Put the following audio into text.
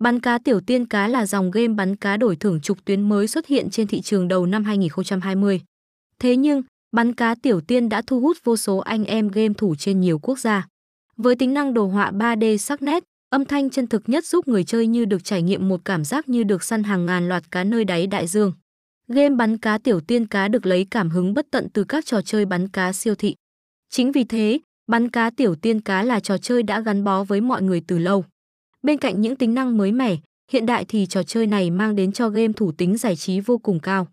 Bắn cá tiểu tiên cá là dòng game bắn cá đổi thưởng trục tuyến mới xuất hiện trên thị trường đầu năm 2020. Thế nhưng, bắn cá tiểu tiên đã thu hút vô số anh em game thủ trên nhiều quốc gia. Với tính năng đồ họa 3D sắc nét, âm thanh chân thực nhất giúp người chơi như được trải nghiệm một cảm giác như được săn hàng ngàn loạt cá nơi đáy đại dương. Game bắn cá tiểu tiên cá được lấy cảm hứng bất tận từ các trò chơi bắn cá siêu thị. Chính vì thế, bắn cá tiểu tiên cá là trò chơi đã gắn bó với mọi người từ lâu. Bên cạnh những tính năng mới mẻ, hiện đại thì trò chơi này mang đến cho game thủ tính giải trí vô cùng cao.